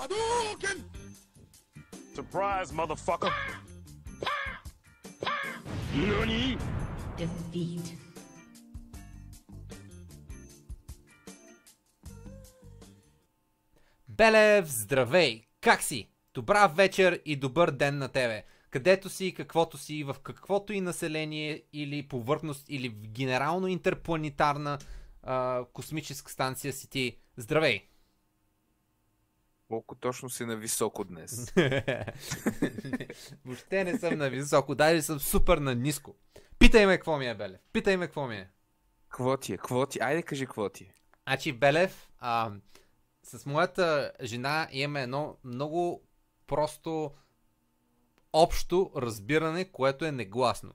Hadouken! Surprise, motherfucker! NANI? Defeat. Белев, здравей! Как си? Добра вечер и добър ден на тебе. Където си, каквото си, в каквото и население или повърхност или в генерално интерпланетарна а, космическа станция си ти. Здравей! Колко точно си на високо днес? Въобще не съм на високо, даже съм супер на ниско. Питай ме какво ми е, Белев. Питай ме какво ми е. Кво ти е? Кво ти? Айде кажи кво ти е. Значи, Белев, а, с моята жена имаме едно много просто общо разбиране, което е негласно.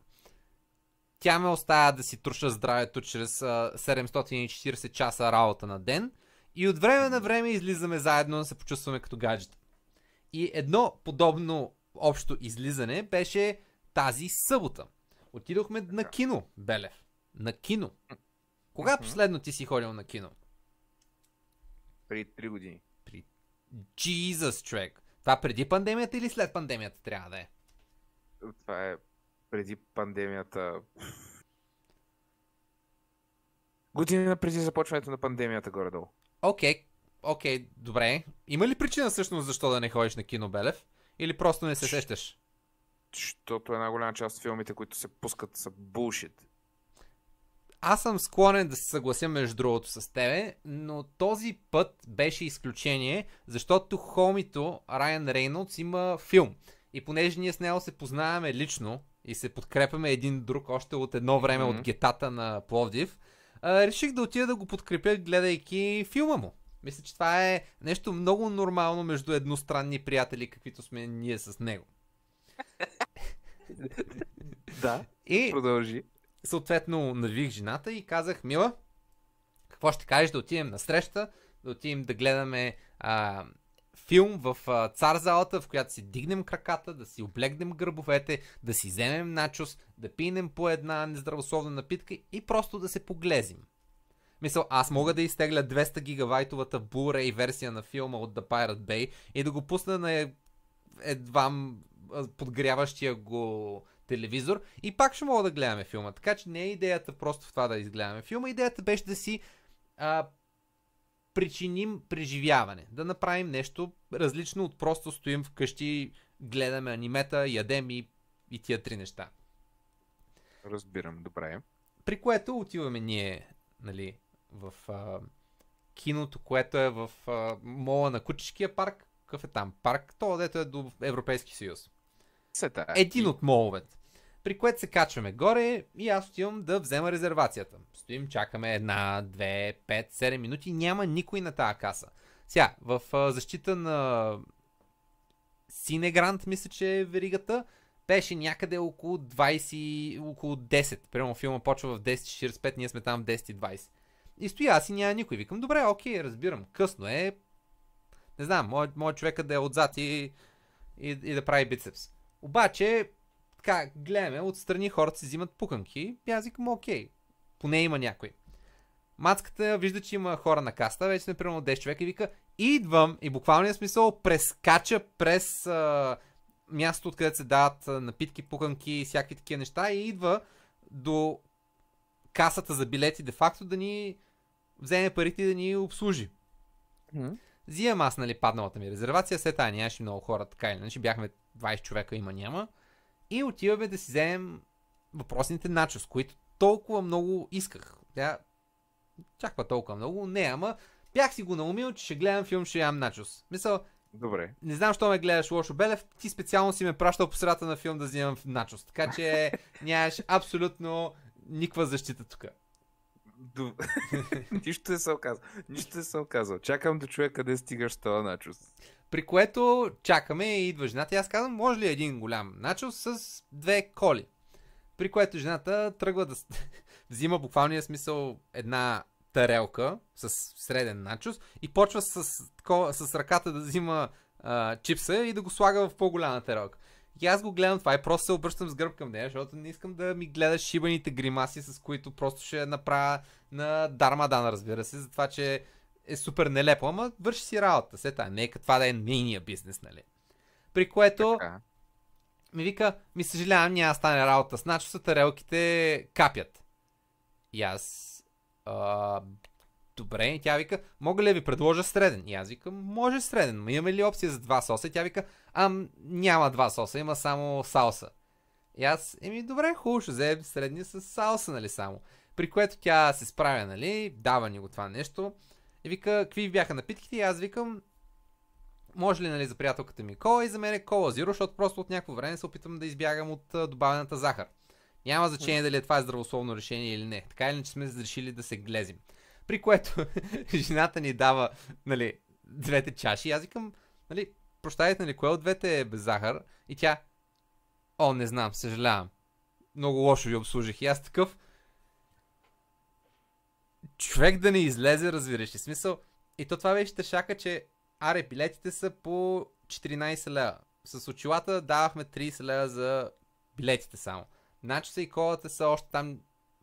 Тя ме оставя да си труша здравето чрез а, 740 часа работа на ден и от време на време излизаме заедно да се почувстваме като гаджета. И едно подобно общо излизане беше тази събота. Отидохме на кино, Белев. На кино. Кога последно ти си ходил на кино? Преди 3 години. Jesus, човек. Това преди пандемията или след пандемията трябва да е? Това е преди пандемията. Година преди започването на пандемията горе-долу. Окей, окей, добре. Има ли причина всъщност защо да не ходиш на кино, Белев? Или просто не се сещаш? Защото една голяма част от филмите, които се пускат са булшит. Аз съм склонен да се съглася между другото с тебе, но този път беше изключение, защото хомито Райан Рейнолдс има филм. И понеже ние с него се познаваме лично и се подкрепяме един друг още от едно време Мгм. от гетата на Пловдив, а, реших да отида да го подкрепя, гледайки филма му. Мисля, че това е нещо много нормално между едностранни приятели, каквито сме ние с него. Да. И Продължи. съответно навих жената и казах, Мила, какво ще кажеш да отидем на среща, да отидем да гледаме а, филм в а, цар залата, в която си дигнем краката, да си облегнем гърбовете, да си вземем начос, да пинем по една нездравословна напитка и просто да се поглезим. Мисъл, аз мога да изтегля 200 гигабайтовата Blu-ray версия на филма от The Pirate Bay и да го пусна на едва подгряващия го телевизор и пак ще мога да гледаме филма. Така че не е идеята просто в това да изгледаме филма. Идеята беше да си а, причиним преживяване. Да направим нещо различно от просто стоим вкъщи, гледаме анимета, ядем и, и тия три неща. Разбирам, добре. При което отиваме ние, нали, в а, киното, което е в а, мола на Кучешкия парк. Какъв е там? Парк, то дето е до Европейски съюз. Сета. Един от моловете. При което се качваме горе и аз отивам да взема резервацията. Стоим, чакаме една, две, пет, седем минути. Няма никой на тази каса. Сега, в защита на Синегрант, мисля, че е веригата, беше някъде около 20, около 10. Примерно филма почва в 10.45, ние сме там в 10.20. И стоя аз и няма никой. Викам, добре, окей, разбирам. Късно е. Не знам, моят човека да е отзад и, и, и да прави бицепс. Обаче, така, гледаме, отстрани хората си взимат пуканки и аз викам, окей, поне има някой. Мацката вижда, че има хора на каста, вече сме примерно 10 човека и вика, идвам и буквалния смисъл прескача през а, място, откъдето се дават напитки, пуканки и всякакви такива неща и идва до касата за билети, де факто да ни вземе парите и да ни обслужи. Мгм. Взимам аз, нали, падналата ми резервация, след това нямаше много хора, така или иначе бяхме 20 човека, има няма. И отиваме да си вземем въпросните начос, които толкова много исках. Тя чаква толкова много, не, ама бях си го наумил, че ще гледам филм, ще ям начос. Мисъл, Добре. не знам, що ме гледаш лошо, Белев, ти специално си ме пращал по средата на филм да взимам начос. Така че нямаш абсолютно никаква защита тук. Нищо не съм казал. Нищо не съм казал. Чакам да чуя къде стигаш това начос. При което чакаме и идва жената и аз казвам, може ли един голям начос с две коли? При което жената тръгва да взима буквалния смисъл една тарелка с среден начос и почва с, с ръката да взима а, чипса и да го слага в по-голяма тарелка. И аз го гледам това и просто се обръщам с гръб към нея, защото не искам да ми гледаш шибаните гримаси, с които просто ще направя на Дармадан, разбира се, за това, че е супер нелепо, ама върши си работа. Се това, нека това да е нейния бизнес, нали? При което Така. ми вика, ми съжалявам, няма да стане работа с начоса, тарелките капят. И аз, а, добре, и тя вика, мога ли да ви предложа среден? И аз викам, може среден, но имаме ли опция за два соса? И тя вика, ам, няма два соса, има само салса. И аз, еми добре, хубаво, ще вземем средния с салса, нали само. При което тя се справя, нали, дава ни го това нещо. И вика, какви бяха напитките? И аз викам, може ли, нали, за приятелката ми кола и за мен е кола зиро, защото просто от някакво време се опитвам да избягам от а, добавената захар. Няма значение дали е това е здравословно решение или не. Така или иначе сме решили да се глезим. При което жената ни дава, нали, двете чаши. Аз викам, нали, прощайте, нали, кое от двете е без захар? И тя, о, не знам, съжалявам. Много лошо ви обслужих. И аз такъв, човек да не излезе, разбираш ли смисъл. И то това беше тъшака, че аре, билетите са по 14 лева. С очилата давахме 30 лева за билетите само. Начоса и колата са още там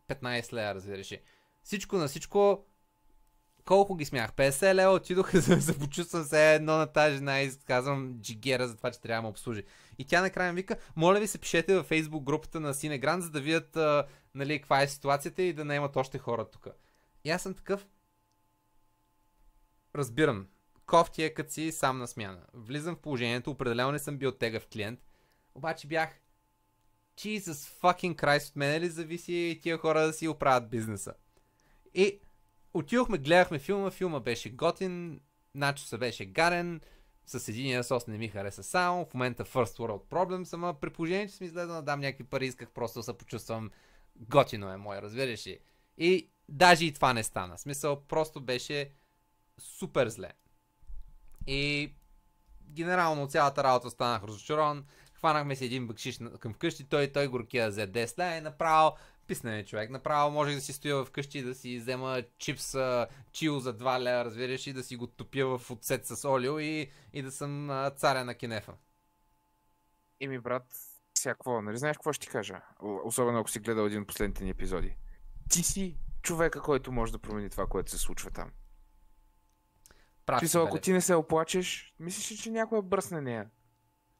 15 лева, разбираш ли. Всичко на всичко, колко ги смях? 50 лева отидох за да почувствам се едно на тази жена и казвам джигера за това, че трябва да ме обслужи. И тя накрая ми вика, моля ви се пишете във Facebook групата на Синегран, за да видят а, нали, каква е ситуацията и да наемат още хора тук. И аз съм такъв. Разбирам. Кофти е като си сам на смяна. Влизам в положението, определено не съм бил тегъв клиент. Обаче бях Jesus fucking Christ, от мен ли зависи тия хора да си оправят бизнеса. И отидохме, гледахме филма, филма беше готин, начоса беше гарен, с единия сос не ми хареса само, в момента First World Problems, ама при положение, че съм излезъл да дам някакви пари, исках просто да се почувствам готино е мое, разбираш ли? И даже и това не стана. Смисъл, просто беше супер зле. И генерално цялата работа станах разочарован. Хванахме си един бъкшиш към вкъщи, той, той горкия взе 10 лева и направо писне човек. Направо можех да си стоя вкъщи да си взема чипс а, чил за 2 лева, разбираш, и да си го топя в отсет с олио и, и да съм царя на кенефа. Еми, брат, всякакво, нали знаеш какво ще ти кажа? Особено ако си гледал един от последните ни епизоди. Ти си човека, който може да промени това, което се случва там. Прав си, Смисъл, ако ти не се оплачеш, мислиш ли, че някой е бръсне нея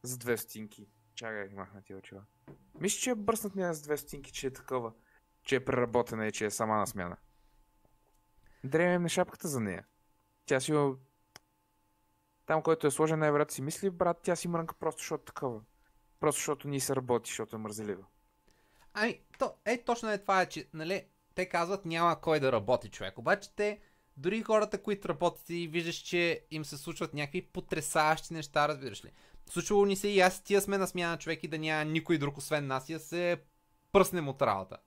за две стинки? Чакай, махна ти очила. Мислиш, че е бръснат нея за две стинки, че е такова, че е преработена и че е сама на смяна. Дремем на шапката за нея. Тя си... Там, който е сложен, най-вероятно си мисли, брат, тя си мрънка просто защото такова. Просто защото ни се работи, защото е мързелива. Ами, то, е, точно е това, е, че, нали, те казват няма кой да работи човек. Обаче те, дори хората, които работят и виждаш, че им се случват някакви потрясаващи неща, разбираш ли. Случвало ни се и аз и тия сме на смяна човек и да няма никой друг освен нас и да се пръснем от работа.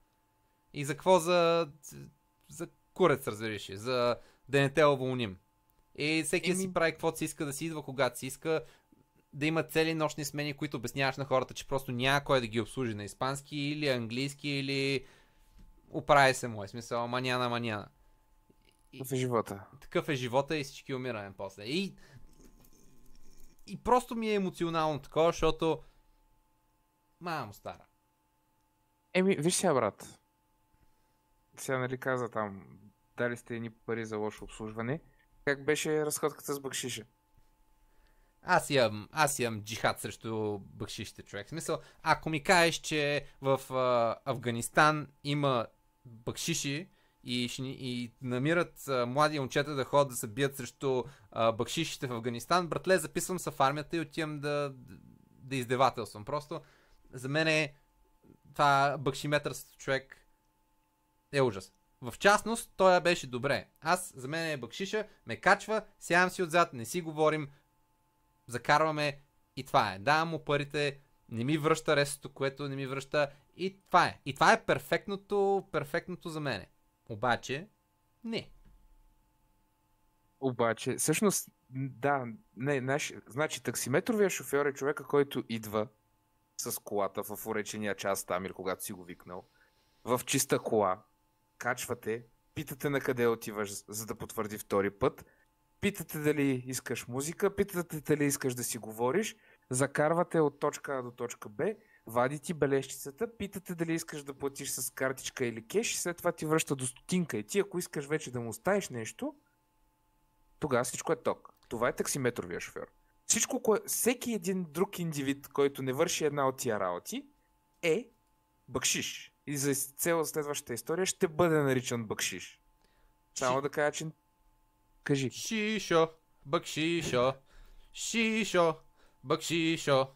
И за какво? За, за курец, разбираш ли. За да не те уволним. И всеки да си Еми- прави каквото си иска, да си идва когато си иска, да има цели нощни смени, които обясняваш на хората, че просто няма кой да ги обслужи на испански или английски или оправи се мой смисъл, маняна, маняна. В живота. Такъв е живота и всички умираме после. И, и просто ми е емоционално такова, защото мамо стара. Еми, виж сега, брат. Сега, нали каза там, дали сте едни пари за лошо обслужване. Как беше разходката с бакшиша? Аз имам, аз имам джихад срещу бъкшишите, човек. В смисъл, ако ми кажеш, че в а, Афганистан има бъкшиши и, и намират а, млади момчета да ходят да се бият срещу а, бъкшишите в Афганистан, братле, записвам се в армията и отивам да, да издевателствам. Просто за мен е това бъкшиметърството, човек, е ужас. В частност, той беше добре. Аз, за мен е бъкшиша, ме качва, сядам си отзад, не си говорим, закарваме и това е. Давам му парите, не ми връща рестото, което не ми връща и това е. И това е перфектното, перфектното за мене. Обаче, не. Обаче, всъщност, да, не, наш, значи таксиметровия шофьор е човека, който идва с колата в уречения час там или когато си го викнал, в чиста кола, качвате, питате на къде отиваш, за да потвърди втори път, питате дали искаш музика, питате дали искаш да си говориш, закарвате от точка А до точка Б, вади ти бележчицата, питате дали искаш да платиш с картичка или кеш и след това ти връща до стотинка. И ти, ако искаш вече да му оставиш нещо, тогава всичко е ток. Това е таксиметровия шофьор. Всичко, кое, всеки един друг индивид, който не върши една от тия работи, е бъкшиш. И за цел следващата история ще бъде наричан бъкшиш. Само Ши- да кажа, че... Кажи. Шишо, бъкшишо, шишо, бъкшишо.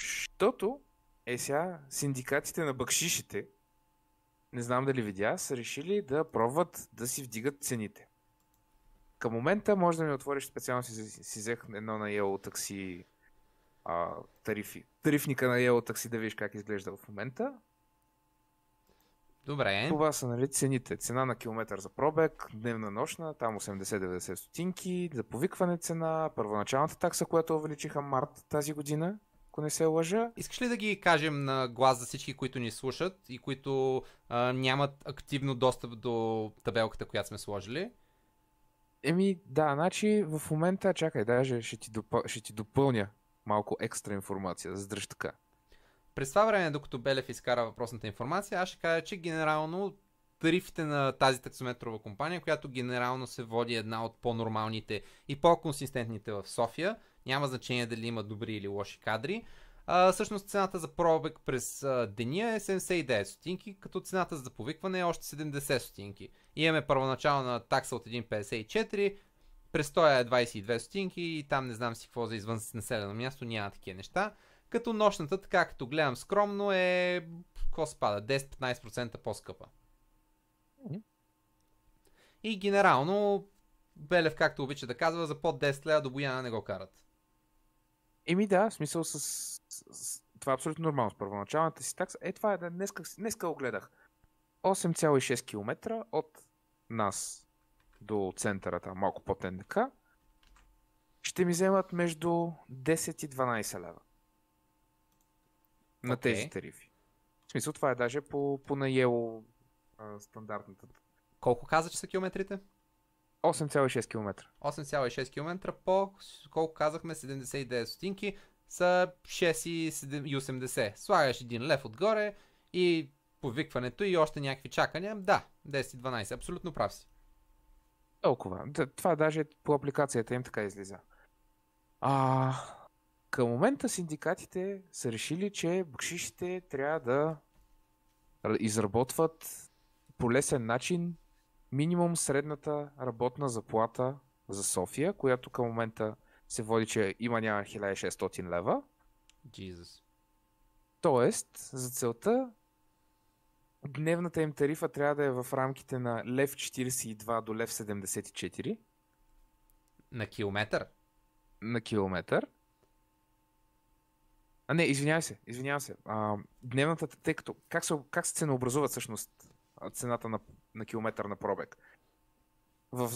Защото е сега синдикатите на бъкшишите, не знам дали видя, са решили да пробват да си вдигат цените. Към момента може да ми отвориш специално си, си взех едно на Yellow такси а, тарифи. Тарифника на Yellow такси да видиш как изглежда в момента. Добре. Това са нали, цените. Цена на километър за пробег, дневна нощна, там 80-90 стотинки, за повикване цена, първоначалната такса, която увеличиха март тази година, ако не се лъжа. Искаш ли да ги кажем на глас за всички, които ни слушат и които а, нямат активно достъп до табелката, която сме сложили? Еми, да, значи в момента, чакай, даже ще ти, допъл... ще ти допълня малко екстра информация, за дръж така. През това време, докато Белев изкара въпросната информация, аз ще кажа, че генерално тарифите на тази таксометрова компания, която генерално се води една от по-нормалните и по-консистентните в София, няма значение дали има добри или лоши кадри, а, всъщност цената за пробег през а, деня е 79 стотинки, като цената за повикване е още 70 стотинки. Имаме първоначална такса от 1,54, престоя е 22 стотинки и там не знам си какво за извън населено място, няма такива неща. Като нощната, така като гледам скромно е, какво спада, 10-15% по-скъпа. И генерално, Белев, както обича да казва, за под 10 лева до Бояна не го карат. Еми да, в смисъл с... с, с... Това е абсолютно нормално с първоначалната си такса. Е, това е да днеска, днеска го гледах. 8,6 км от нас до центъра, там малко под НДК, ще ми вземат между 10 и 12 лева. На Окей. тези тарифи. В смисъл, това е даже по, по наело а, стандартната. Колко каза, че са километрите? 8,6 км. 8,6 км по, колко казахме, 79 стотинки са 6,80. Слагаш един лев отгоре и повикването и още някакви чакания. Да, 10-12. Абсолютно прав си. Толкова. Това даже по апликацията им така излиза. А, към момента синдикатите са решили, че бакшишите трябва да изработват по лесен начин минимум средната работна заплата за София, която към момента се води, че има няма 1600 лева. Jesus. Тоест, за целта дневната им тарифа трябва да е в рамките на лев 42 до лев 74 На километър. на километър. А не, извинявай се, извинявам се. А, дневната, тъй като как се, как се ценообразува всъщност цената на, на километър на пробег? В,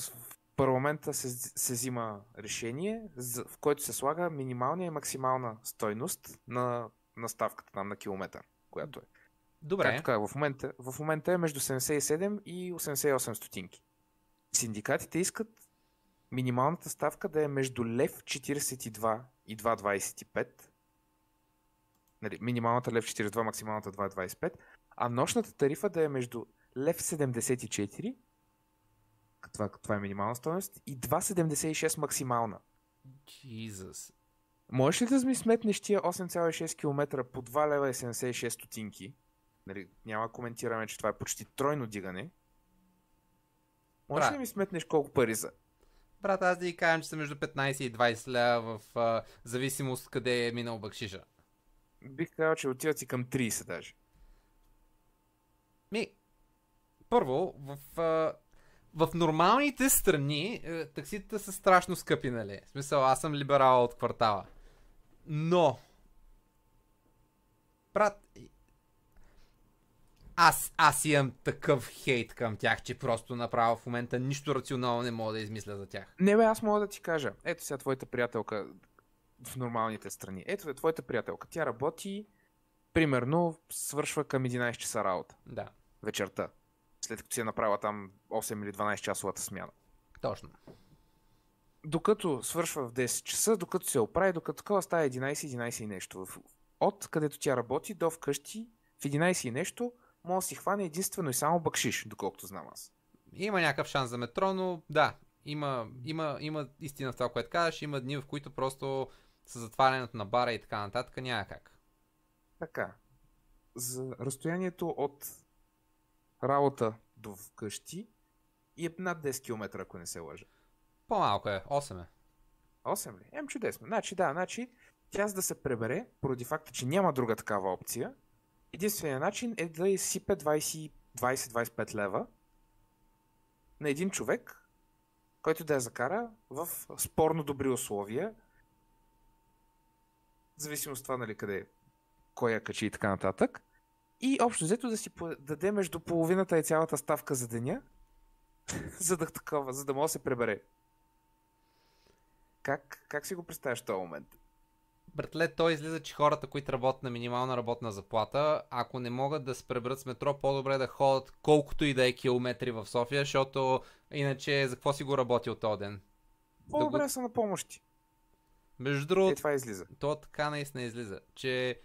парламента се, се взима решение, в което се слага минимална и максимална стойност на, на ставката там на километър, която е. Добре. Както казах, в момента, в момента е между 77 и 88 стотинки. Синдикатите искат минималната ставка да е между лев 42 и 2,25. Нали, минималната лев 42, максималната 2,25. А нощната тарифа да е между лев 74, това, това е минимална стоеност, и 2,76 максимална. Jesus. Можеш ли да ми сметнеш тия 8,6 км по 2 лева и 76 стотинки? Нали, няма коментираме, че това е почти тройно дигане. Можеш Брат. ли ми сметнеш колко пари са? Брат, аз да ви кажем, че са между 15 и 20 лева в а, зависимост къде е минал бакшиша. Бих казал, че отиват си към 30 даже. Ми, първо, в, а, в нормалните страни е, такситата са страшно скъпи, нали? В смисъл, аз съм либерал от квартала. Но, брат, аз, аз имам такъв хейт към тях, че просто направо в момента нищо рационално не мога да измисля за тях. Не бе, аз мога да ти кажа. Ето сега твоята приятелка в нормалните страни. Ето е твоята приятелка. Тя работи, примерно, свършва към 11 часа работа Да, вечерта. След като си е направила там 8 или 12 часовата смяна. точно. докато свършва в 10 часа, докато се оправи, докато такова става 11, 11 и нещо. От където тя работи до вкъщи, в 11 и нещо, може да си хване единствено и само бакшиш, доколкото знам аз. Има някакъв шанс за метро, но да, Има, има, има истина в това, което казваш. Има дни, в които просто с затварянето на бара и така нататък няма как. Така. За разстоянието от работа до вкъщи и е над 10 км, ако не се лъжа. По-малко е, 8 е. 8 ли? Ем чудесно. Значи да, значи тя за да се пребере, поради факта, че няма друга такава опция, единственият начин е да изсипе 20 20-25 лева на един човек, който да я закара в спорно добри условия, в зависимост от това, нали, къде, кой я качи и така нататък. И общо взето да си даде между половината и цялата ставка за деня, за да, такова, за да може да се пребере. Как, как си го представяш в този момент? Братле, той излиза, че хората, които работят на минимална работна заплата, ако не могат да се преберат с метро, по-добре да ходят колкото и да е километри в София, защото иначе за какво си го работил този ден? По-добре го- са на помощи. Между Е, другото, това излиза. то така наистина излиза, че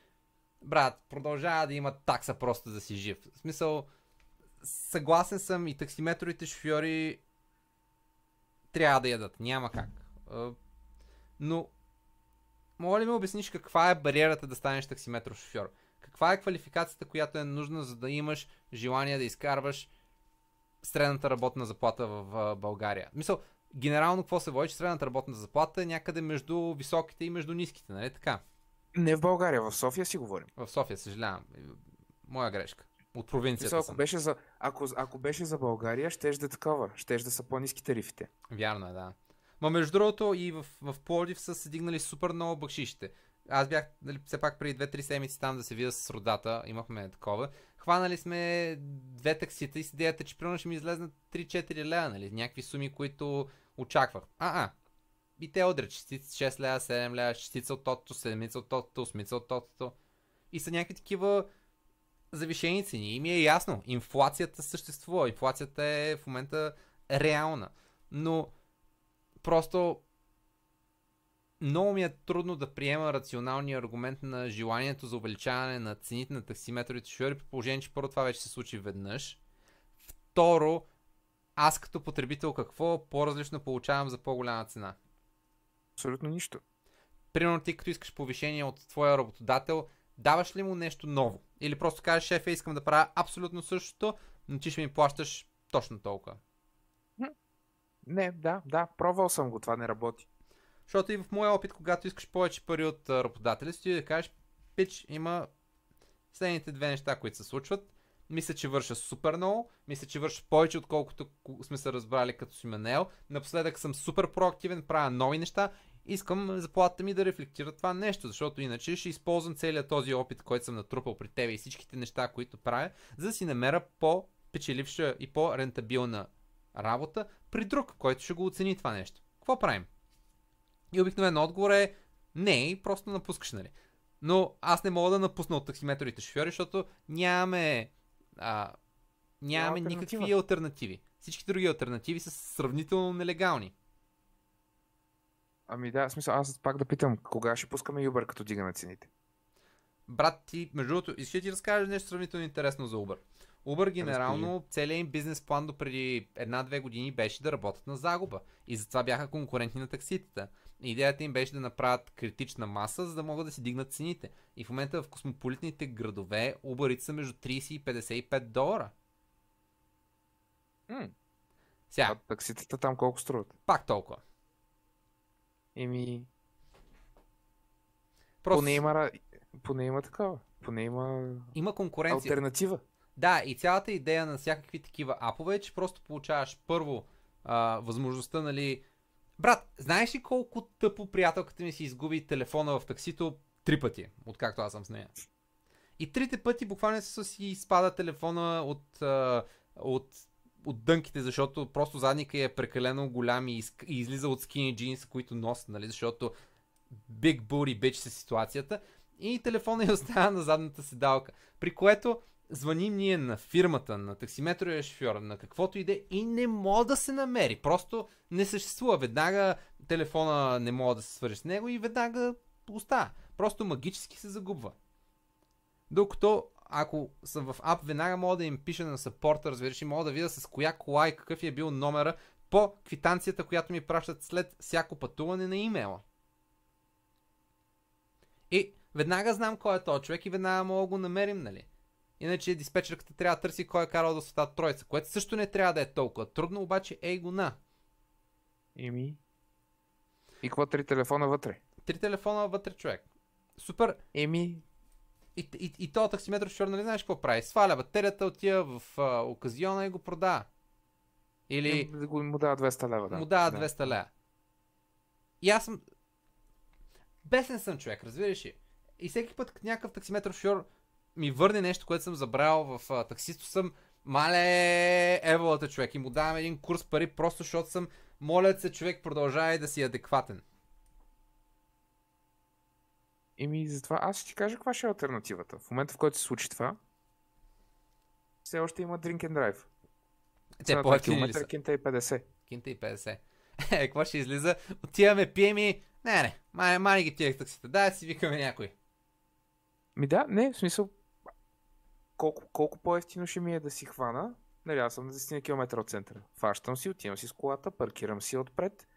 брат, продължава да има такса просто да си жив. В смисъл, съгласен съм и таксиметровите шофьори трябва да ядат, няма как. Но, мога ли ми обясниш каква е бариерата да станеш таксиметров шофьор? Каква е квалификацията, която е нужна, за да имаш желание да изкарваш средната работна заплата в България? Мисъл, генерално какво се води, че средната работна заплата е някъде между високите и между ниските, нали така? Не в България, в София си говорим. В София, съжалявам. Моя грешка. От провинцията Мисъл, ако, съм. беше за, ако, ако беше за България, щеш да е такова. Щеш да са по-низки тарифите. Вярно е, да. Ма между другото и в, в Пловдив са се дигнали супер много бакшишите. Аз бях, нали, все пак преди 2-3 седмици там да се видя с родата, имахме такова. Хванали сме две таксита и с идеята, че примерно ще ми излезнат 3-4 лева, нали, някакви суми, които очаквах. А, а. И те удрят частици 6 лева, 7 лева, частица от тотото, седмица от тотото, осмица от тотото. И са някакви такива завишени цени. И ми е ясно, инфлацията съществува. Инфлацията е в момента реална. Но просто много ми е трудно да приема рационалния аргумент на желанието за увеличаване на цените на таксиметровите шофьори, при положение, че първо това вече се случи веднъж. Второ, аз като потребител какво по-различно получавам за по-голяма цена? Абсолютно нищо. Примерно ти като искаш повишение от твоя работодател, даваш ли му нещо ново? Или просто кажеш, шефе, искам да правя абсолютно същото, но ти ще ми плащаш точно толкова. Не, да, да, пробвал съм го, това не работи. Защото и в моя опит, когато искаш повече пари от работодателя си, ти да кажеш, пич, има следните две неща, които се случват. Мисля, че върша супер много. Мисля, че върша повече, отколкото сме се разбрали като си ме наел. Напоследък съм супер проактивен, правя нови неща. Искам заплатата ми да рефлектира това нещо, защото иначе ще използвам целият този опит, който съм натрупал при тебе и всичките неща, които правя, за да си намеря по-печеливша и по-рентабилна работа при друг, който ще го оцени това нещо. Какво правим? И обикновено отговор е не, просто напускаш, нали? Но аз не мога да напусна от таксиметровите шофьори, защото нямаме, а, нямаме Няма никакви альтернативи. Всички други альтернативи са сравнително нелегални. Ами да, смисъл, аз пак да питам, кога ще пускаме Uber, като дигаме цените? Брат ти, между другото, да ти разкажа нещо сравнително интересно за Uber. Uber генерално, целият им бизнес план до преди една-две години беше да работят на загуба. И затова бяха конкурентни на такситата. Идеята им беше да направят критична маса, за да могат да си дигнат цените. И в момента в космополитните градове Uber са между 30 и 55 долара. М, Сега, А такситата там колко струват? пак толкова. Еми, Просто поне има, поне има такава. Поне има има конкуренция. альтернатива. Да, и цялата идея на всякакви такива апове е, че просто получаваш първо а, възможността, нали... Брат, знаеш ли колко тъпо приятелката ми си изгуби телефона в таксито три пъти, откакто аз съм с нея? И трите пъти буквално си изпада телефона от, от, от дънките, защото просто задника е прекалено голям и, изк- и излиза от скини джинс, които носят, нали? Защото big booty bitch се ситуацията. И телефона я оставя на задната седалка. При което звъним ние на фирмата, на таксиметровия шофьор, на каквото иде и не мога да се намери. Просто не съществува. Веднага телефона не мога да се свържи с него и веднага остава. Просто магически се загубва. Докато ако съм в ап, веднага мога да им пиша на саппорта, разбираш, и мога да видя с коя кола и какъв е бил номера, по квитанцията, която ми пращат след всяко пътуване на имейла. И веднага знам кой е този човек и веднага мога да го намерим, нали? Иначе диспетчерката трябва да търси кой е карал до света троица, което също не трябва да е толкова трудно, обаче ей го на. Еми. И какво три телефона вътре? Три телефона вътре човек. Супер. Еми. И, и, и този таксиметров шофьор, нали знаеш какво прави? Сваля батерията, отива в а, оказиона и го продава. Или да го му дава 200 лева. Да. му дава Да. 200 лева. И аз съм... Бесен съм човек, разбираш ли? И всеки път, като някакъв таксиметров шофьор ми върне нещо, което съм забравил в а, таксито, съм мале еволата човек и му давам един курс пари, просто защото съм молят се човек продължава да си адекватен. Еми, затова аз ще ти кажа каква ще е альтернативата. В момента, в който се случи това, все още има Drink and Drive. Те ли километър кинта и 50. Кинта и 50. Е, какво ще излиза? Отиваме, пием и... Не, не, май, май ги тия таксите. Дай да си викаме някой. Ми да, не, в смисъл, колко, колко по-ефтино ще ми е да си хвана, нали аз съм на 10 км от центъра. Фащам си, отивам си с колата, паркирам си отпред,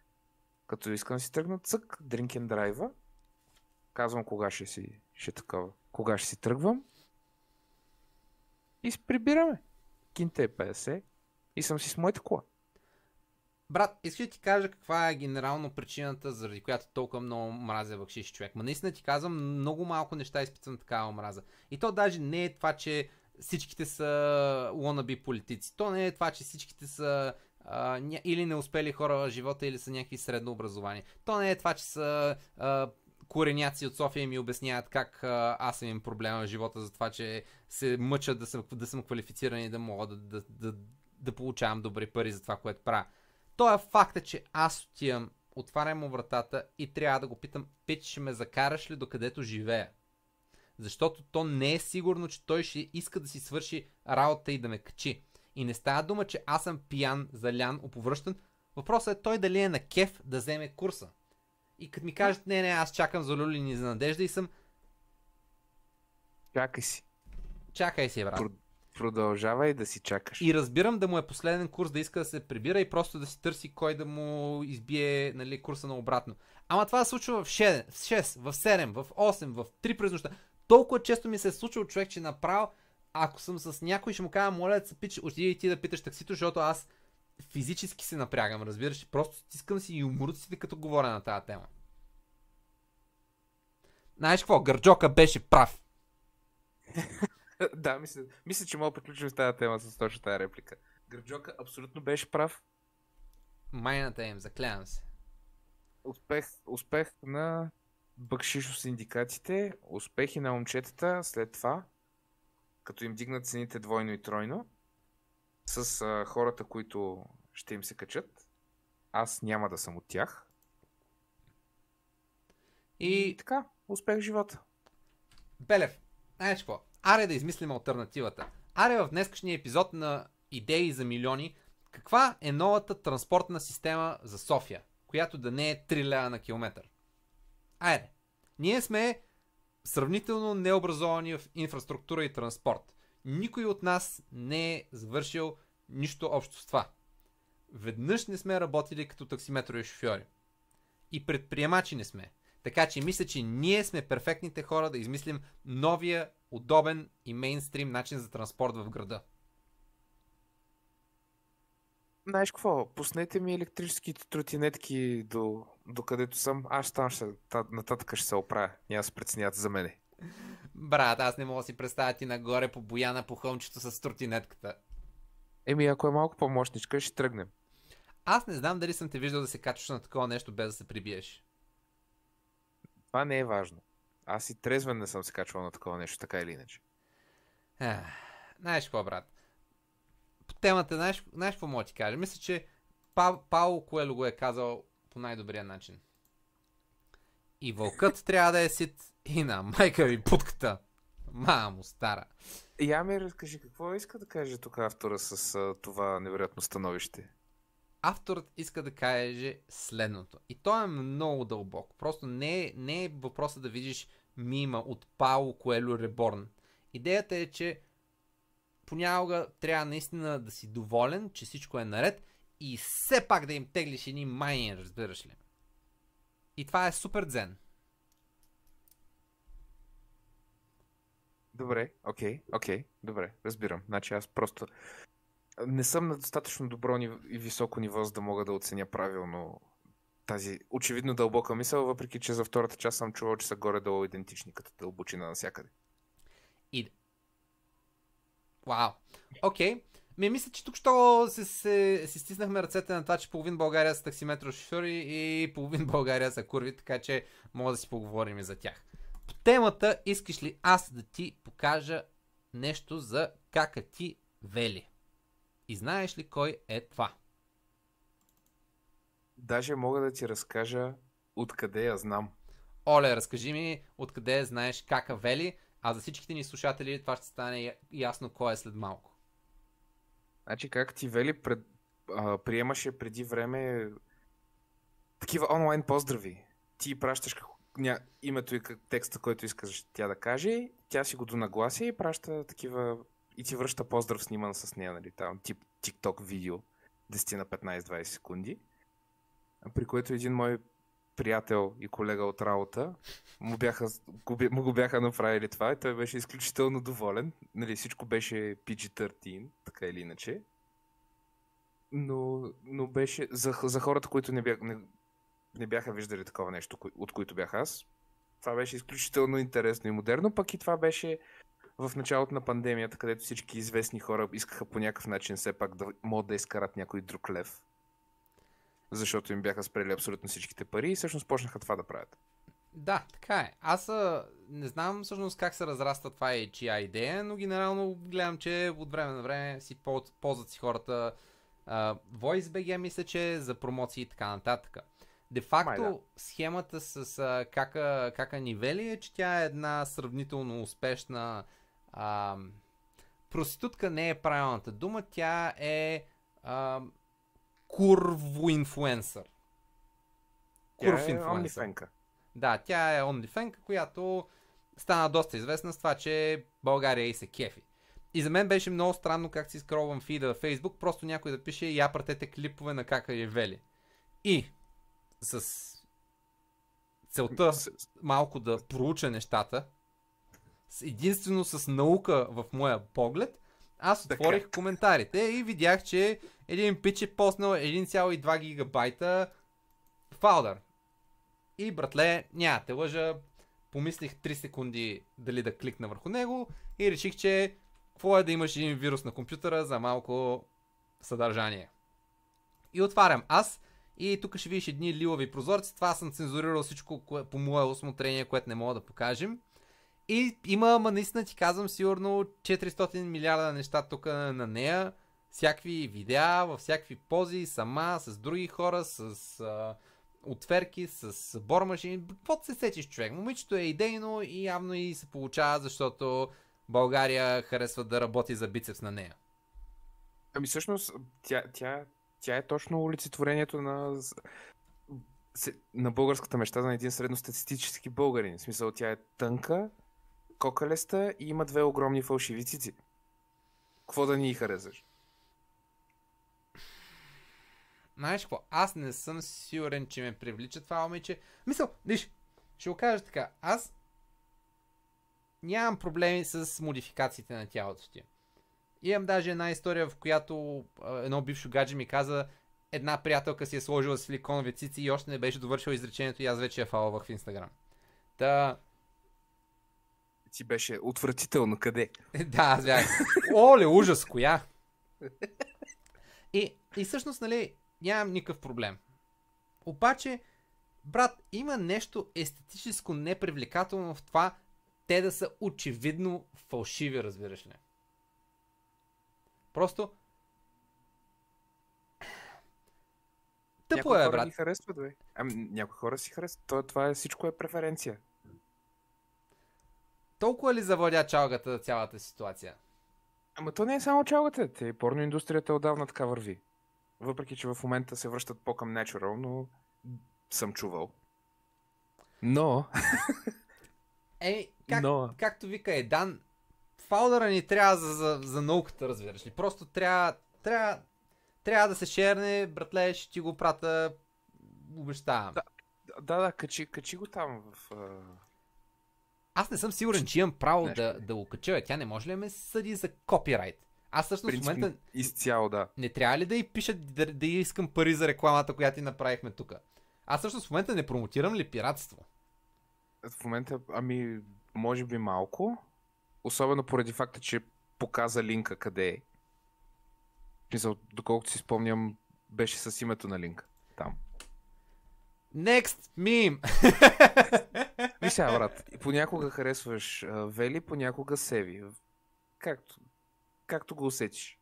като искам да си тръгна цък, drink and drive казвам кога ще си, ще такова, кога ще си тръгвам и прибираме. Кинта е 50 и съм си с моята кола. Брат, искаш да ти кажа каква е генерално причината, заради която толкова много мразя бакшиш човек. Ма наистина ти казвам, много малко неща изпитвам такава омраза. И то даже не е това, че всичките са wannabe политици. То не е това, че всичките са а, или не успели хора в живота, или са някакви средно образование. То не е това, че са а, кореняци от София ми обясняват как а, аз съм им проблема в живота за това, че се мъчат да съм, да съм квалифициран и да мога да, да, да, да получавам добри пари за това, което правя. То е факта, че аз отивам, отварям му вратата и трябва да го питам, пич, ще ме закараш ли докъдето живея? Защото то не е сигурно, че той ще иска да си свърши работа и да ме качи. И не става дума, че аз съм пиян, залян, оповръщан. Въпросът е той дали е на кеф да вземе курса. И като ми кажат, не, не, аз чакам за люлини за надежда и съм, Чакай си. чакай си, брат. Про- Продължавай да си чакаш. И разбирам да му е последен курс, да иска да се прибира и просто да си търси кой да му избие нали, курса на обратно. Ама това се случва в 6, в 6, в 7, в 8, в 3 през нощта. Толкова често ми се е случило човек, че направо, ако съм с някой, ще му кажа, моля да се пич, отиди и ти да питаш таксито, защото аз физически се напрягам, разбираш? Просто стискам си юмруците, като говоря на тази тема. Знаеш какво? Гърджока беше прав. да, мисля, мисля, че мога да приключим с тази тема с точно тази реплика. Гърджока абсолютно беше прав. Майната им, заклявам се. Успех, успех на бъкшишо синдикатите, успехи на момчетата след това, като им дигнат цените двойно и тройно, с а, хората, които ще им се качат. Аз няма да съм от тях. И така, успех в живота. Белев, знаеш какво? Аре да измислим альтернативата. Аре в днескашния епизод на Идеи за милиони, каква е новата транспортна система за София, която да не е 3 лева на километър? Айде. Ние сме сравнително необразовани в инфраструктура и транспорт. Никой от нас не е завършил нищо общо с това. Веднъж не сме работили като таксиметрови шофьори. И предприемачи не сме. Така че мисля, че ние сме перфектните хора да измислим новия, удобен и мейнстрим начин за транспорт в града. Знаеш какво? Пуснете ми електрическите тротинетки до, до където съм. Аз там ще, та, нататък ще се оправя. Няма се преценят за мене. Брат, аз не мога да си представя ти нагоре по бояна по хълмчето с тротинетката. Еми, ако е малко по-мощничка, ще тръгнем. Аз не знам дали съм те виждал да се качваш на такова нещо без да се прибиеш. Това не е важно. Аз и трезвен не съм се качвал на такова нещо, така или иначе. Ах, знаеш какво, брат? По темата, знаеш, знаеш какво мога ти кажа? Мисля, че па, Пауло Коело го е казал по най-добрия начин. И вълкът трябва да е сит и на майка ви путката. Мамо, стара. Я ми разкажи какво иска да каже тук автора с а, това невероятно становище. Авторът иска да каже следното. И то е много дълбоко. Просто не е, не е въпросът да видиш мима от Пауло Коело Реборн. Идеята е, че понякога трябва наистина да си доволен, че всичко е наред и все пак да им теглиш едни майни, разбираш ли. И това е супер дзен. Добре, окей, окей, добре, разбирам. Значи аз просто не съм на достатъчно добро нив- и високо ниво, за да мога да оценя правилно тази очевидно дълбока мисъл, въпреки че за втората част съм чувал, че са горе-долу идентични като дълбочина навсякъде. И... Вау. Окей. Ми мисля, че тук що се, се, се стиснахме ръцете на това, че половин България са таксиметро шофьори и половин България са курви, така че мога да си поговорим и за тях. По темата искаш ли аз да ти покажа нещо за кака ти вели? И знаеш ли кой е това? Даже мога да ти разкажа откъде я знам. Оле, разкажи ми откъде знаеш кака вели, а за всичките ни слушатели това ще стане ясно кой е след малко. Значи как ти вели пред, а, приемаше преди време такива онлайн поздрави. Ти пращаш ня, името и текста, който искаш тя да каже, тя си го донаглася и праща такива и ти връща поздрав сниман с нея, нали, там, тип TikTok видео 10 на 15-20 секунди. При което един мой приятел и колега от работа му, бяха, му го бяха направили това и той беше изключително доволен. Нали, всичко беше PG-13, така или иначе. Но, но беше за, за хората, които не, бях, не, не бяха виждали такова нещо, от които бях аз. Това беше изключително интересно и модерно, пък и това беше в началото на пандемията, където всички известни хора искаха по някакъв начин все пак да могат да изкарат някой друг лев. Защото им бяха спрели абсолютно всичките пари и всъщност почнаха това да правят. Да, така е. Аз а, не знам всъщност как се разраства това и чия идея, но генерално гледам, че от време на време си пол- ползват си хората а, VoiceBG, мисля, че е за промоции и така нататък. Де факто, да. схемата с а, кака, кака нивели е, че тя е една сравнително успешна а, проститутка не е правилната дума, тя е а, курво-инфлуенсър. Тя е Курв-инфлуенсър. OnlyFans-ка. Да, тя е OnlyFans, която стана доста известна с това, че България и се кефи. И за мен беше много странно как си скролвам фида в Facebook, просто някой да пише я пратете клипове на кака е вели. И с целта малко да проуча нещата, единствено с наука в моя поглед, аз Така. отворих коментарите и видях, че един пич е поснал 1,2 гигабайта фалдър. И братле, няма те лъжа, помислих 3 секунди дали да кликна върху него и реших, че какво е да имаш един вирус на компютъра за малко съдържание. И отварям аз и тук ще видиш едни лилави прозорци. Това съм цензурирал всичко кое, по мое осмотрение, което не мога да покажем. И има, ама наистина ти казвам, сигурно 400 милиарда неща тук на, нея. Всякакви видеа, във всякакви пози, сама, с други хора, с а, отверки, с бормашини. Какво се сечиш човек? Момичето е идейно и явно и се получава, защото България харесва да работи за бицепс на нея. Ами всъщност, тя, тя, тя е точно олицетворението на, на българската мечта на един средностатистически българин. В смисъл, тя е тънка, кокалеста и има две огромни фалшиви цици. Какво да ни харесаш? Знаеш какво? Аз не съм сигурен, че ме привлича това момиче. Мисъл, виж, ще го кажа така. Аз нямам проблеми с модификациите на тялото ти. Имам даже една история, в която едно бившо гадже ми каза, една приятелка си е сложила силиконови цици и още не беше довършила изречението и аз вече я фалвах в Инстаграм. Та, Ти беше отвратително. Къде? да, аз бях. Оле, ужас, коя? И, и всъщност, нали, нямам никакъв проблем. Обаче, брат, има нещо естетическо непривлекателно в това те да са очевидно фалшиви, разбираш ли. Просто... Тъпо някои е, хора брат. ги харесват, бе. Ами, някои хора си харесват. Това, това е, всичко е преференция. Толкова ли завладя чалгата цялата ситуация? Ама то не е само чалгата. Те, порноиндустрията отдавна така върви. Въпреки, че в момента се връщат по-към natural, но съм чувал. Но, Еми, как, но, както вика Едан, фаудъра ни трябва за, за, за науката, разбираш ли. Просто трябва, трябва, трябва да се шерне, братле, ще ти го прата, обещавам. Да. Да, да, качи, качи го там в... Аз не съм сигурен, че имам право Нещо да, да го кача. Тя не може ли да ме съди за копирайт? Аз всъщност в момента изцяло, да. не трябва ли да й пишат да, да й искам пари за рекламата, която ти направихме тук? Аз всъщност в момента не промотирам ли пиратство? В момента, ами, може би малко. Особено поради факта, че показа линка къде е. В смисъл, доколкото си спомням, беше с името на линка. Next meme! Виж сега, брат, понякога харесваш а, Вели, понякога Севи. Както, както го усетиш.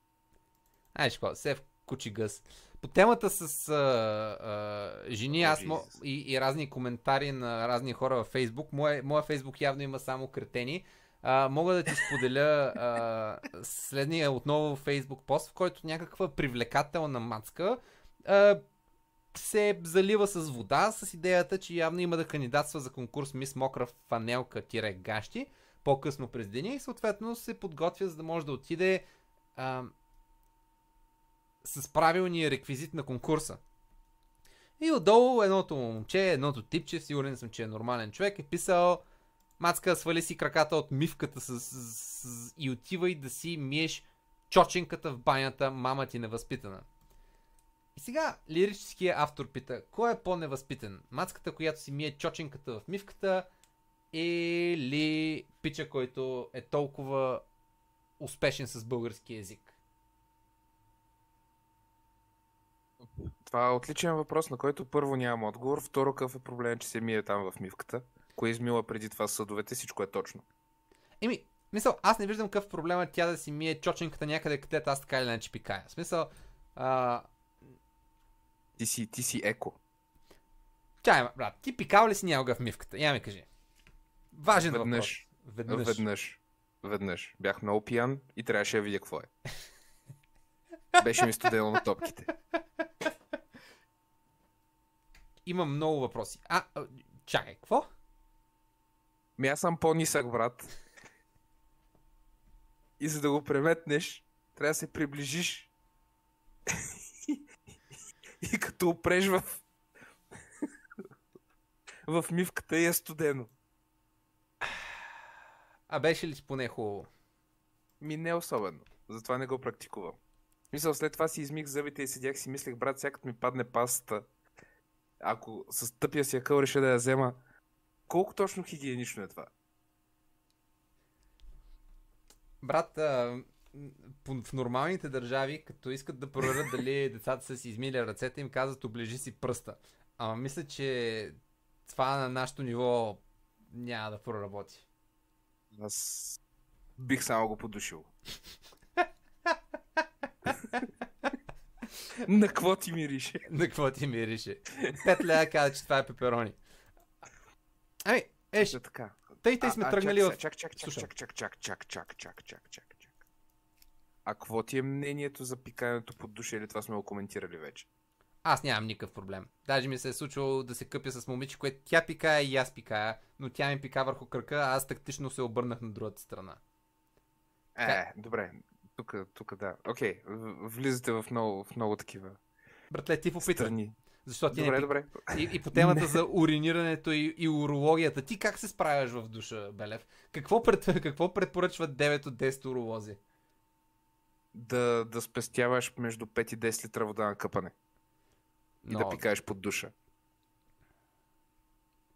Ай, какво, Сев Кучи Гъс. По темата с а, а, жени аз мо, и, и разни коментари на разни хора във Фейсбук, моя, моя Фейсбук явно има само кретени. А, мога да ти споделя а, следния отново Фейсбук пост, в който някаква привлекателна мацка а, се залива с вода с идеята, че явно има да кандидатства за конкурс Мис Мокра фанелка-гащи по-късно през деня и съответно се подготвя за да може да отиде а, с правилния реквизит на конкурса. И отдолу едното момче, едното типче, сигурен съм, че е нормален човек, е писал Мацка, свали си краката от мивката с, с, с, и отивай да си миеш чоченката в банята, мама ти невъзпитана. И сега лирическият автор пита, кой е по-невъзпитан? Мацката, която си мие чоченката в мивката или пича, който е толкова успешен с български язик? Това е отличен въпрос, на който първо нямам отговор. Второ, какъв е проблем, че се мие там в мивката? Кое измила преди това съдовете? Всичко е точно. Еми, мисъл, аз не виждам какъв проблем е тя да си мие чоченката някъде, където аз така или иначе пикая. В смисъл, а, Ти си, ти си еко. чай, ма, брат, ти пикал ли си някога в мивката? Я ми кажи. Важен Веднъж. въпрос. Веднъж. Веднъж. Веднъж. Бях много пиян и трябваше да видя какво е. Беше ми студено на топките. Има много въпроси. А чакай, какво? Ми аз съм по-нисък, брат. И за да го преметнеш, трябва да се приближиш. и като опреш в... в мивката и е студено. А беше ли ти поне хубаво? Ми не особено. Затова не го практикувам. Мисля, след това си измих зъбите и седях си мислех, брат, сякат ми падне пастата. Ако с тъпия си акъл реша да я взема, колко точно хигиенично е това? Брат, а, в нормалните държави, като искат да проверят дали децата са си измили ръцете, им казват оближи си пръста. Ама мисля, че това на нашето ниво няма да проработи. Аз бих само го подушил. На какво ти мирише? На какво ти мирише? Пет лея каза, че това е пеперони. Ами, еш, Да, така. тъй тъй сме тръгнали чак, в... Чак, чак, чак, чак, чак, чак, чак, чак, чак, чак. А какво ти е мнението за пикането под душа или това сме го коментирали вече? Аз нямам никакъв проблем. Даже ми се е случвало да се къпя с момиче, което тя пикая и аз пикая, но тя ми пика върху кръка, а аз тактично се обърнах на другата страна. Е, добре. Тук, тук да. Окей, влизате в много, в много такива Братле, ти попита. страни. Защо ти Добре, не добре. И, и по темата за уринирането и, и урологията. Ти как се справяш в душа, Белев? Какво, пред, какво предпоръчват 9 от 10 уролози? Да, да спестяваш между 5 и 10 литра вода на къпане. И да Много, пикаеш под душа.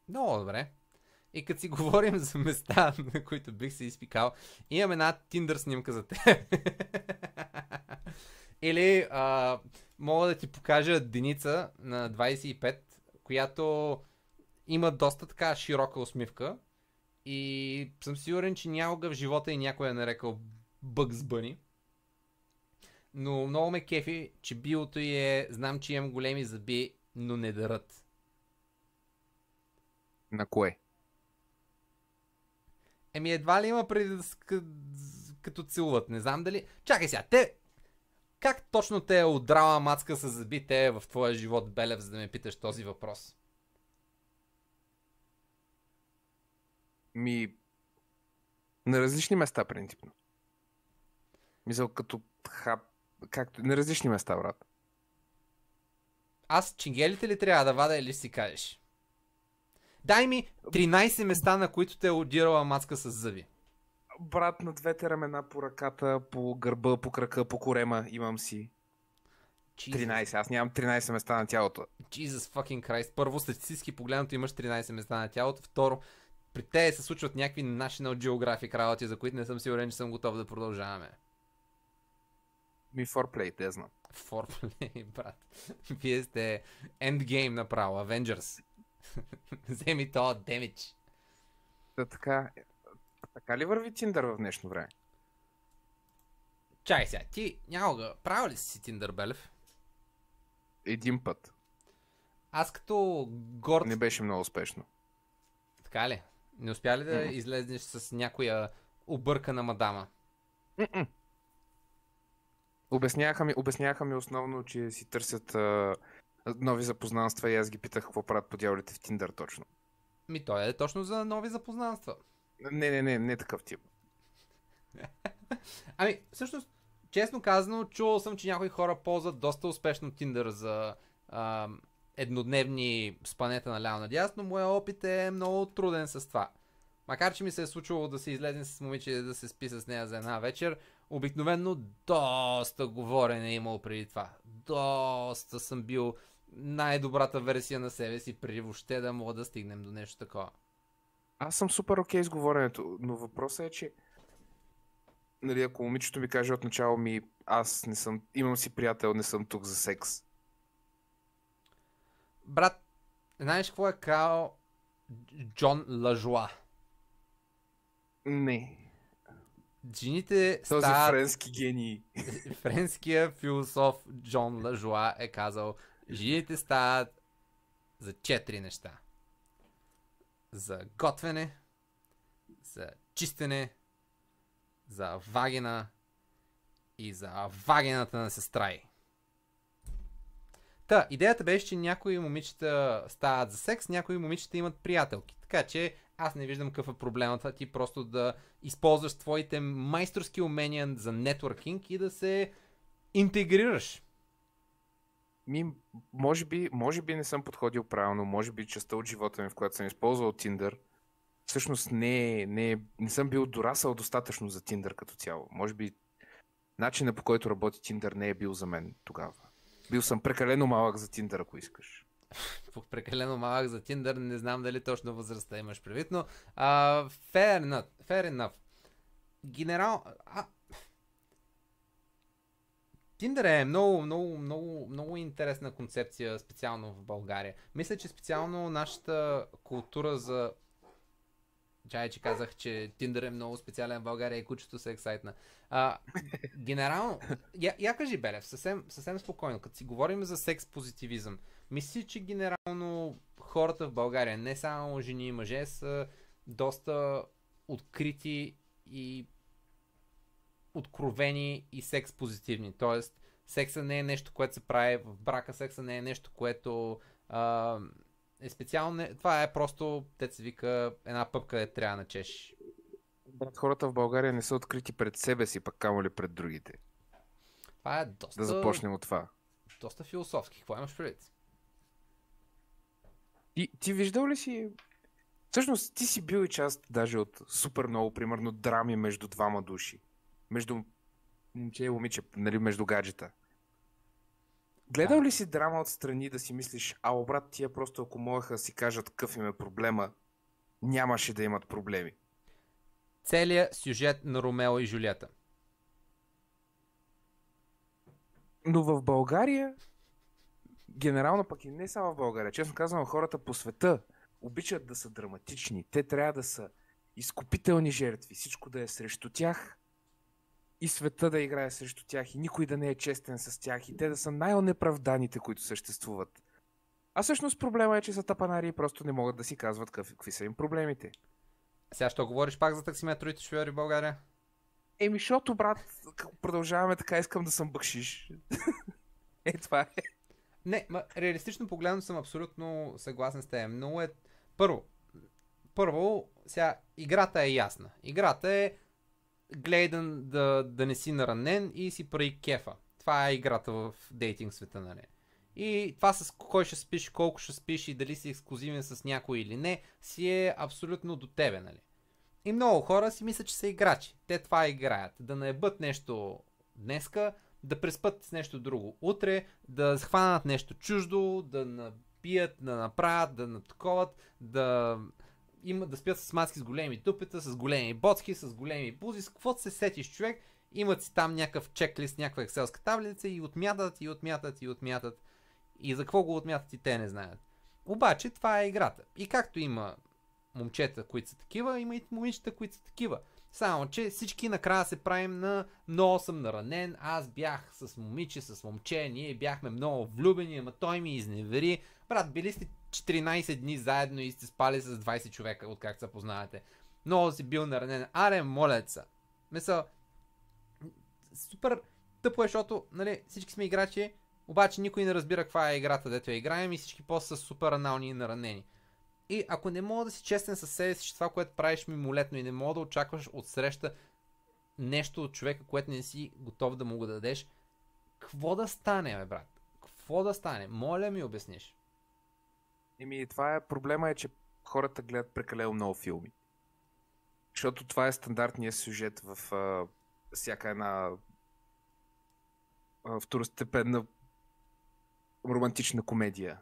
много добре. И като си говорим за места, на които бих се изпикал, имам една Tinder снимка за теб. Или а, мога да ти покажа Деница на 25, която има доста така широка усмивка. И съм сигурен, че някога в живота и някой е нарекал Бъгс Бъни. Но много ме кефи, че биото е знам, че имам големи зъби, но не дърът. На кое? Еми едва ли има преди да като целуват. Не знам дали... Чакай сега, те... Как точно те е удрала мацка с зъби те в твоя живот, Белев, за да ме питаш този въпрос? Ми... На различни места, принципно. Мисъл, като хап... Както... На различни места, брат. аз чингелите ли трябва да вада или си кажеш? Дай ми 13 места, на които те е одирала маска с зъби. Брат на двете ramена по ръката, по гърба, по крака, по корема имам си. Jesus, 13. Аз нямам 13 места на тялото. Jesus fucking Christ. Първо, статистически погледнато имаш 13 места на тялото. Второ, при те се случват някакви National Geographic работи, за които не съм сигурен, че съм готов да продължаваме. Ми форплей, те знам. Форплей, брат. Вие сте Endgame направо, Avengers. Вземи то демидж. Та така, така ли върви Тиндър в днешно време? Чай сега, ти някога правил ли си Тиндър Белев? Един път. Аз като горд... Не беше много успешно. Така ли? Не успя ли да Мгм. излезнеш с някоя объркана мадама? М-м. Обясняха ми, обясняха ми основно, че си търсят а, нови запознанства и аз ги питах какво правят по дяволите в Тиндър точно. Ми той е точно за нови запознанства. Не, не, не, не такъв тип. Ами, всъщност, честно казано, чувал съм, че някои хора ползват доста успешно Tinder за а, еднодневни спанета на ляво надясно. Моя опит е много труден с това. Макар, че ми се е случвало да се излезе с момиче и да се спи с нея за една вечер, обикновенно доста говорене е имало преди това. Доста съм бил най-добрата версия на себе си, преди въобще да мога да стигнем до нещо такова. Аз съм супер окей с говоренето, но въпросът е, че нали, ако момичето ми каже отначало ми, аз не съм, имам си приятел, не съм тук за секс. Брат, знаеш какво е казал Джон Лажуа? Не. Жените Този стават... френски гений. Френския философ Джон Лажуа е казал Жените стават за четири неща. За готвене, за чистене, за вагина и за вагината на сестра й. Та, идеята беше, че някои момичета стават за секс, някои момичета имат приятелки. Така че аз не виждам какъв е проблемът ти просто да използваш твоите майсторски умения за нетворкинг и да се интегрираш. Ми, може би, може би не съм подходил правилно, може би частта от живота ми, в която съм използвал Tinder, всъщност не, е- не, е- не съм бил дорасъл достатъчно за Tinder като цяло. Може би начинът по който работи Tinder не е бил за мен тогава. Бил съм прекалено малък за Tinder, ако искаш. Прекалено малък за Tinder, не знам дали точно възрастта имаш предвид, но uh, fair enough. Fair enough. Генерал... А... Tinder е много, много, много, много интересна концепция, специално в България. Мисля, че специално нашата култура за Чай, че казах, че Tinder е много специален в България и кучето се ексайтна. А, генерално, я, я кажи, Белев, съвсем, съвсем спокойно, като си говорим за секс позитивизъм, мисли, че генерално хората в България, не само жени и мъже, са доста открити и откровени и секс позитивни. Тоест, секса не е нещо, което се прави в брака, секса не е нещо, което а, е специално. Това е просто, те се вика, една пъпка, де трябва да начеш. Брат, хората в България не са открити пред себе си, пък камо ли пред другите. Това е доста, Да започнем от това. доста философски. Какво имаш предвид? Ти, ти виждал ли си... Всъщност, ти си бил и част даже от супер много, примерно, драми между двама души. Между момче и момиче, нали, между гаджета. Гледал Да. ли си драма отстрани да си мислиш, а брат, тия просто ако могаха да си кажат какъв им е проблема, нямаше да имат проблеми. Целият сюжет на Ромео и Жулиета. Но в България, генерално пък и не само в България, честно казвам, хората по света обичат да са драматични. Те трябва да са изкупителни жертви, всичко да е срещу тях и света да играе срещу тях и никой да не е честен с тях и те да са най-онеправданите, които съществуват. А всъщност проблема е, че са тапанари и просто не могат да си казват какви, са им проблемите. Сега ще говориш пак за таксиметровите шофьори в България? Еми, защото, брат, продължаваме така, искам да съм бъкшиш. е, това е. Не, ма, реалистично погледно съм абсолютно съгласен с теб. Много е... Първо, първо, сега, играта е ясна. Играта е гледай да, да, да не си наранен и си прави кефа. Това е играта в дейтинг света, нали? И това с кой ще спиш, колко ще спиш и дали си ексклюзивен с някой или не, си е абсолютно до тебе, нали? И много хора си мислят, че са играчи. Те това играят. Да наебат нещо днеска, да преспат с нещо друго утре, да схванат нещо чуждо, да напият, да направят, да натаковат, да има, да спят с маски с големи дупета, с големи боцки, с големи бузи, с каквото се сетиш човек, имат си там някакъв чеклист, някаква екселска таблица и отмятат, и отмятат, и отмятат. И за какво го отмятат и те не знаят. Обаче това е играта. И както има момчета, които са такива, има и момичета, които са такива. Само, че всички накрая се правим на много съм наранен, аз бях с момиче, с момче, ние бяхме много влюбени, ама той ми изневери. Брат, били сте 14 дни заедно и сте спали с 20 човека, откак се познавате. Много си бил наранен. Аре, моля се. Мисъл, супер тъпо е, защото нали, всички сме играчи, обаче никой не разбира каква е играта, дето я играем и всички после са супер анални и наранени. И ако не мога да си честен със себе си, че това, което правиш мимолетно и не мога да очакваш от среща нещо от човека, което не си готов да му го дадеш, какво да стане, бе, брат? Какво да стане? Моля ми обясниш. Еми, това е проблема е, че хората гледат прекалено много филми. Защото това е стандартният сюжет в а, всяка една а, второстепенна романтична комедия.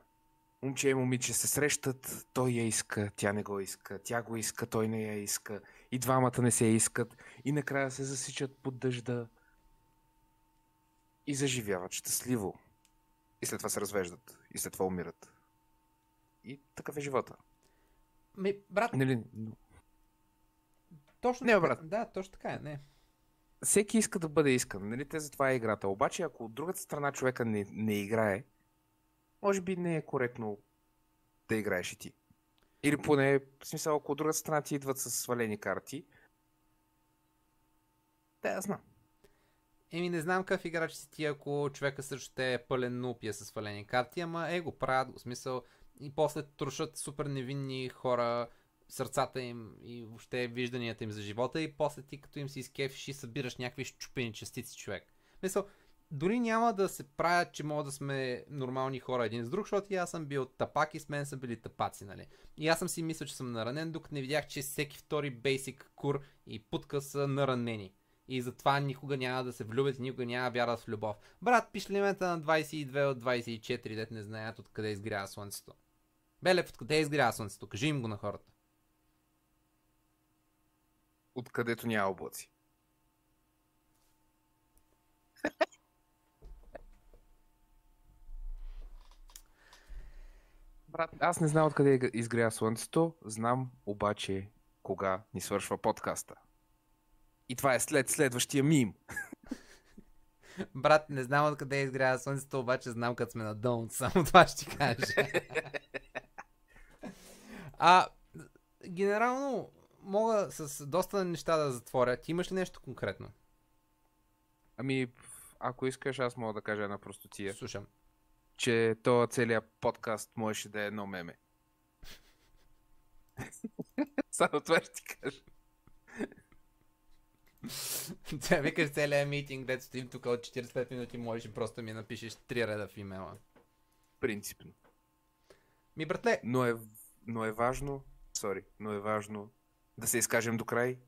Момче и момиче се срещат, той я иска, тя не го иска, тя го иска, той не я иска, и двамата не се искат, и накрая се засичат под дъжда и заживяват щастливо. И след това се развеждат, и след това умират. И такъв е живота. Ми, брат, Нали, точно Не, така. брат. Да, точно така е. Не. всеки иска да бъде искан, нали? Те затова е играта. Обаче, ако от другата страна човека не, не играе, може би не е коректно да играеш и ти. Или поне, в смисъл, ако от другата страна ти идват с свалени карти, да, знам. Еми, не знам какъв играч си ти, ако човека също те е пълен нупия с свалени карти, ама е го правят, в смисъл, и после трушат супер невинни хора, сърцата им и въобще вижданията им за живота и после ти като им си изкефиш и събираш някакви щупени частици човек. Мисъл, дори няма да се правят, че мога да сме нормални хора един с друг, защото и аз съм бил тапак и с мен са били тапаци, нали? И аз съм си мислил, че съм наранен, докато не видях, че всеки втори бейсик кур и путка са наранени. И затова никога няма да се влюбят и никога няма да вярват в любов. Брат, пишлемета на 22 от 24, дет не знаят откъде изгрява слънцето. Белев, откъде изгрява слънцето? Кажи им го на хората. Откъдето няма облаци. Брат, аз не знам откъде изг- изгря слънцето, знам обаче кога ни свършва подкаста. И това е след следващия мим. Брат, не знам откъде изгрява слънцето, обаче знам къде сме на дъното. Само това ще ти кажа. а, генерално, мога с доста неща да затворя. Ти имаш ли нещо конкретно? Ами, ако искаш, аз мога да кажа една простотия, Слушам. Че то целият подкаст можеше да е едно меме. Само това ще ти кажа. Тя викаш целият митинг, дето стоим тук от 45 минути, можеш просто ми напишеш три реда в имейла. Принципно. Ми, братле, Но е, но е важно, sorry, но е важно да се изкажем до край,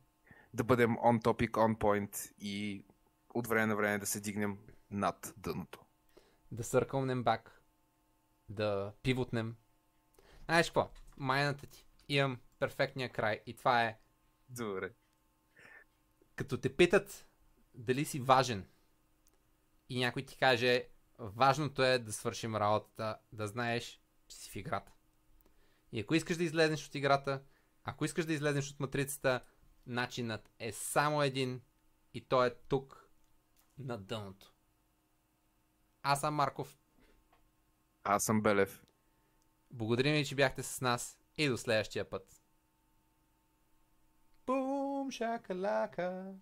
да бъдем on topic, on point и от време на време да се дигнем над дъното. Да съркълнем бак, да пивотнем. Знаеш какво? Майната ти. Имам перфектния край и това е Добре. като те питат дали си важен и някой ти каже важното е да свършим работата, да знаеш, че си в играта. И ако искаш да излезеш от играта, ако искаш да излезеш от матрицата, начинът е само един и той е тук на дъното. Аз съм Марков. Аз съм Белев. Благодарим ви, че бяхте с нас и до следващия път. Бум, шакалака.